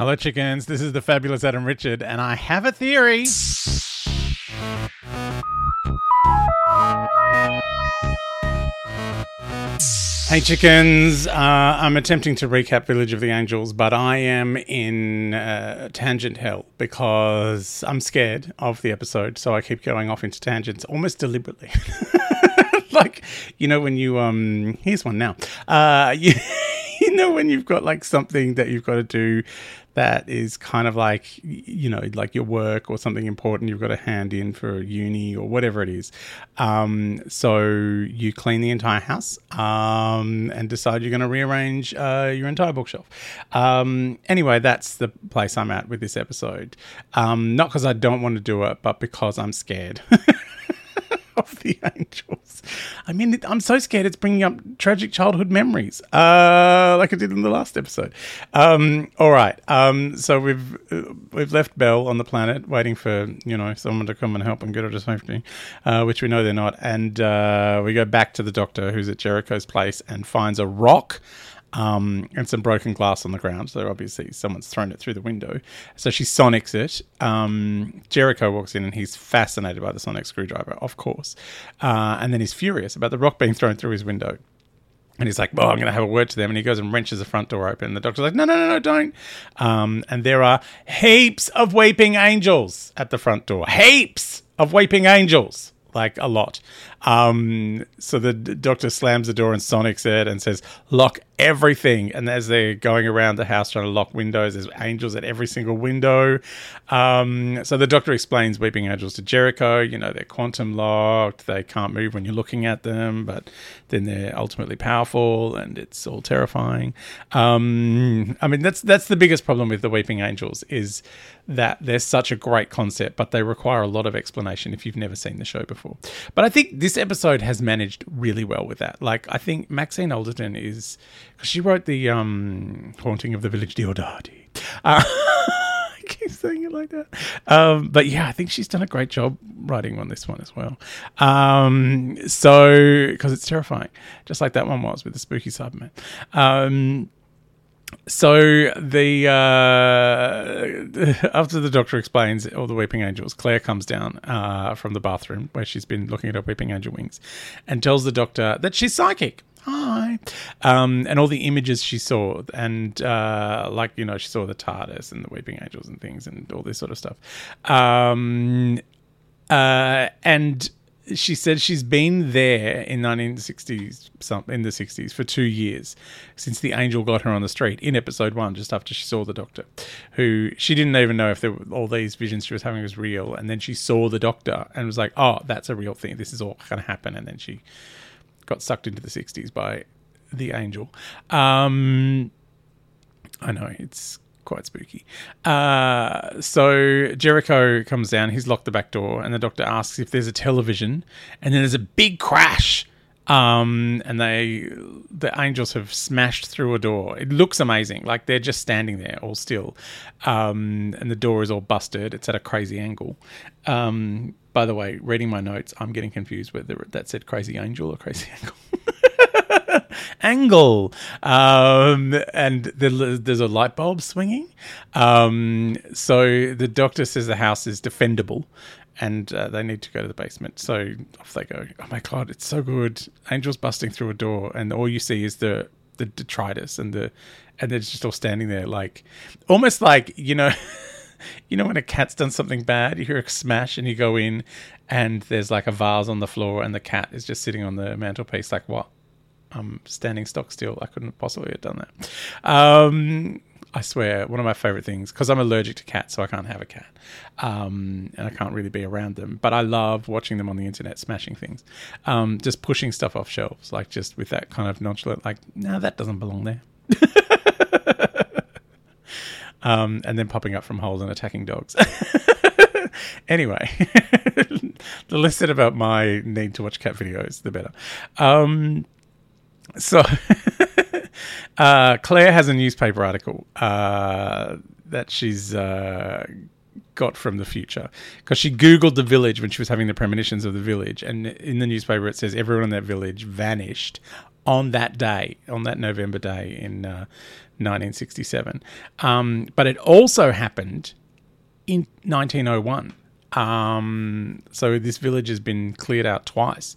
Hello, chickens. This is the fabulous Adam Richard, and I have a theory. Hey, chickens. Uh, I'm attempting to recap Village of the Angels, but I am in uh, tangent hell because I'm scared of the episode, so I keep going off into tangents almost deliberately. like, you know, when you, um, here's one now. Uh, you, you know, when you've got like something that you've got to do that is kind of like you know like your work or something important you've got to hand in for uni or whatever it is. Um, so you clean the entire house um, and decide you're going to rearrange uh, your entire bookshelf. Um, anyway that's the place i'm at with this episode. Um, not because i don't want to do it but because i'm scared of the angels. I mean, I'm so scared it's bringing up tragic childhood memories, uh, like I did in the last episode. Um, all right, um, so we've uh, we've left Belle on the planet, waiting for you know someone to come and help and get her to safety, uh, which we know they're not, and uh, we go back to the doctor who's at Jericho's place and finds a rock um, and some broken glass on the ground. So obviously someone's thrown it through the window. So she sonics it. Um, Jericho walks in and he's fascinated by the sonic screwdriver, of course. Uh, and then he's furious about the rock being thrown through his window. And he's like, well, I'm going to have a word to them. And he goes and wrenches the front door open. And the doctor's like, no, no, no, no, don't. Um, and there are heaps of weeping angels at the front door. Heaps of weeping angels. Like a lot. Um, so the doctor slams the door and sonics it and says, lock everything. And as they're going around the house trying to lock windows, there's angels at every single window. Um, so the doctor explains weeping angels to Jericho. You know, they're quantum locked. They can't move when you're looking at them, but then they're ultimately powerful and it's all terrifying. Um, I mean, that's that's the biggest problem with the weeping angels is that they're such a great concept, but they require a lot of explanation if you've never seen the show before. But I think this episode has managed really well with that. Like, I think Maxine Alderton is because she wrote the um, Haunting of the Village Diodati. Uh, I keep saying it like that. Um, but yeah, I think she's done a great job writing on this one as well. Um, so, because it's terrifying, just like that one was with the spooky Cyberman. Um, so the uh, after the doctor explains all the weeping angels, Claire comes down uh, from the bathroom where she's been looking at her weeping angel wings, and tells the doctor that she's psychic. Hi, um, and all the images she saw, and uh, like you know, she saw the TARDIS and the weeping angels and things, and all this sort of stuff. Um, uh, and she said she's been there in 1960s some in the 60s for two years since the angel got her on the street in episode one just after she saw the doctor who she didn't even know if were, all these visions she was having was real. And then she saw the doctor and was like oh that's a real thing. This is all going to happen. And then she got sucked into the 60s by the angel. Um I know it's quite spooky. Uh, so Jericho comes down. He's locked the back door, and the doctor asks if there's a television, and then there's a big crash Um, and they, the angels have smashed through a door. It looks amazing. Like they're just standing there all still. Um, and the door is all busted. It's at a crazy angle. Um, by the way, reading my notes, I'm getting confused whether that said crazy angel or crazy angle. angle. Um, and the, there's a light bulb swinging. Um, so the doctor says the house is defendable and uh, they need to go to the basement. So off they go. Oh my god, it's so good! Angels busting through a door, and all you see is the the detritus and the and they're just all standing there, like almost like you know. you know when a cat's done something bad, you hear a smash and you go in and there's like a vase on the floor and the cat is just sitting on the mantelpiece like what? I'm standing stock still. I couldn't possibly have done that. Um, I swear, one of my favorite things because I'm allergic to cats, so I can't have a cat, um, and I can't really be around them. But I love watching them on the internet smashing things, um, just pushing stuff off shelves, like just with that kind of nonchalant, like, no, that doesn't belong there. um, and then popping up from holes and attacking dogs. anyway, the less said about my need to watch cat videos, the better. So uh, Claire has a newspaper article uh, that she's uh, got from the future because she googled the village when she was having the premonitions of the village, and in the newspaper it says everyone in that village vanished on that day, on that November day in 1967. Uh, um, but it also happened in 1901. Um, so this village has been cleared out twice.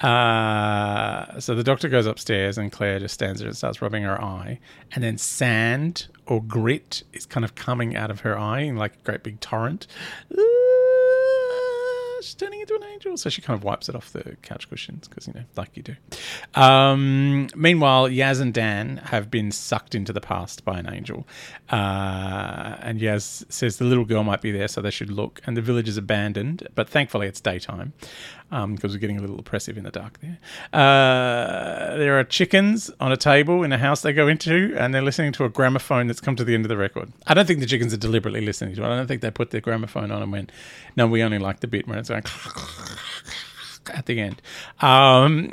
Uh, so the doctor goes upstairs and Claire just stands there and starts rubbing her eye. And then sand or grit is kind of coming out of her eye in like a great big torrent. Uh, she's turning into an angel. So she kind of wipes it off the couch cushions because, you know, like you do. Um, meanwhile, Yaz and Dan have been sucked into the past by an angel. Uh, and Yaz says the little girl might be there, so they should look. And the village is abandoned, but thankfully it's daytime because um, we're getting a little oppressive in the dark there. Uh, there are chickens on a table in a house they go into, and they're listening to a gramophone that's come to the end of the record. I don't think the chickens are deliberately listening to it. I don't think they put their gramophone on and went, no, we only like the bit when it's going at the end. Um,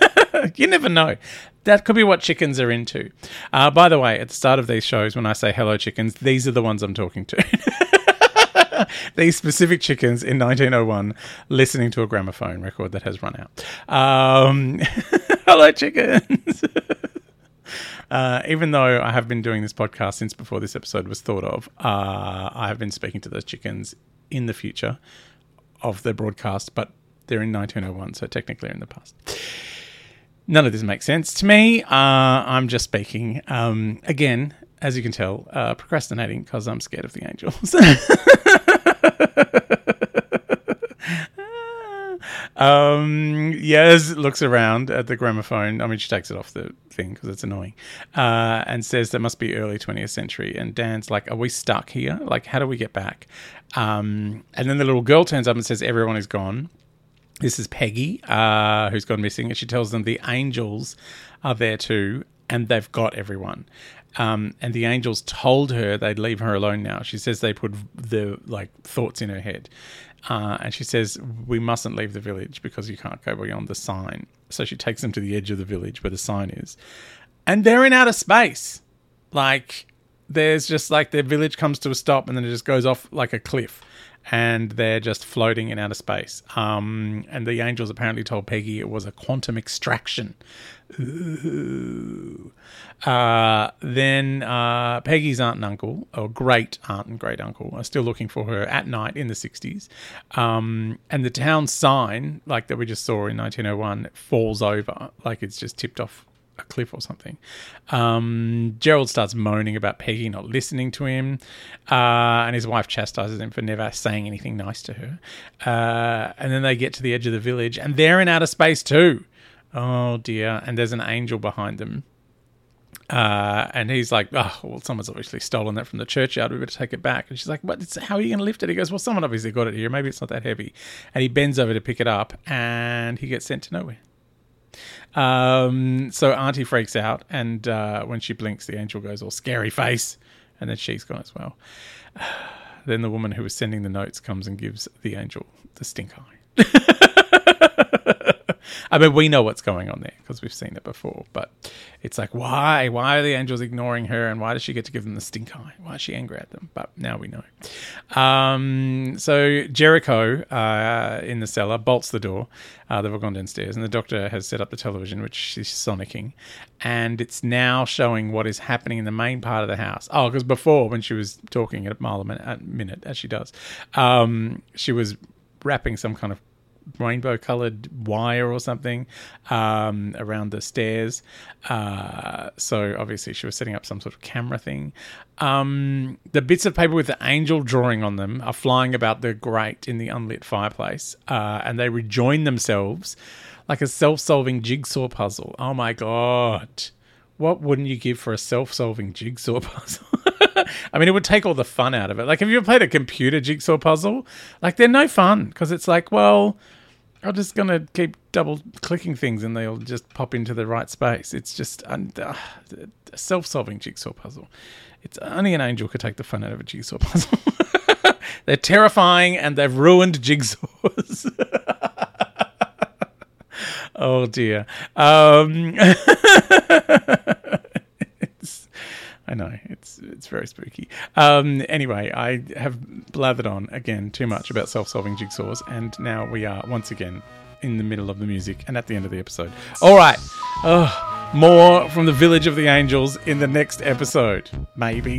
you never know. That could be what chickens are into. Uh, by the way, at the start of these shows, when I say hello chickens, these are the ones I'm talking to. these specific chickens in 1901 listening to a gramophone record that has run out. Um, hello, chickens. Uh, even though I have been doing this podcast since before this episode was thought of, uh, I have been speaking to those chickens in the future of the broadcast, but they're in 1901, so technically in the past. None of this makes sense to me. Uh, I'm just speaking. Um, again, as you can tell, uh, procrastinating because I'm scared of the angels. um, Yaz looks around at the gramophone. I mean, she takes it off the thing because it's annoying, uh, and says that must be early 20th century. And Dan's like, "Are we stuck here? Like, how do we get back?" Um, and then the little girl turns up and says, "Everyone is gone." This is Peggy, uh, who's gone missing, and she tells them the angels are there too, and they've got everyone. Um, and the angels told her they'd leave her alone now. She says they put the like thoughts in her head, uh, and she says we mustn't leave the village because you can't go beyond the sign. So she takes them to the edge of the village where the sign is, and they're in outer space. Like there's just like their village comes to a stop, and then it just goes off like a cliff and they're just floating in outer space. Um, and the angels apparently told Peggy it was a quantum extraction. Uh, then uh, Peggy's aunt and uncle, or great aunt and great uncle, are still looking for her at night in the 60s. Um, and the town sign, like that we just saw in 1901, falls over, like it's just tipped off a cliff or something. Um, Gerald starts moaning about Peggy not listening to him, uh, and his wife chastises him for never saying anything nice to her. Uh, and then they get to the edge of the village, and they're in outer space too. Oh dear! And there's an angel behind them. Uh, and he's like, oh, well, someone's obviously stolen that from the churchyard. We better take it back. And she's like? It's, how are you going to lift it? He goes, well, someone obviously got it here. Maybe it's not that heavy. And he bends over to pick it up, and he gets sent to nowhere. Um, so Auntie freaks out, and uh, when she blinks, the angel goes all scary face, and then she's gone as well. then the woman who was sending the notes comes and gives the angel the stink eye. I mean, we know what's going on there because we've seen it before, but it's like, why? Why are the angels ignoring her? And why does she get to give them the stink eye? Why is she angry at them? But now we know. Um, so Jericho uh, in the cellar bolts the door. Uh, they've all gone downstairs, and the doctor has set up the television, which she's sonicking, and it's now showing what is happening in the main part of the house. Oh, because before, when she was talking at a mile a minute, as she does, um, she was wrapping some kind of rainbow colored wire or something um, around the stairs. Uh, so obviously she was setting up some sort of camera thing. Um, the bits of paper with the angel drawing on them are flying about the grate in the unlit fireplace, uh, and they rejoin themselves like a self-solving jigsaw puzzle. Oh my god. What wouldn't you give for a self-solving jigsaw puzzle? I mean, it would take all the fun out of it. Like, have you ever played a computer jigsaw puzzle? Like, they're no fun because it's like, well, I'm just gonna keep double clicking things and they'll just pop into the right space. It's just uh, a self-solving jigsaw puzzle. It's only an angel could take the fun out of a jigsaw puzzle. they're terrifying and they've ruined jigsaws. oh dear. Um, it's it's very spooky. Um, anyway, I have blathered on again too much about self-solving jigsaws, and now we are once again in the middle of the music and at the end of the episode. All right, oh, more from the Village of the Angels in the next episode, maybe.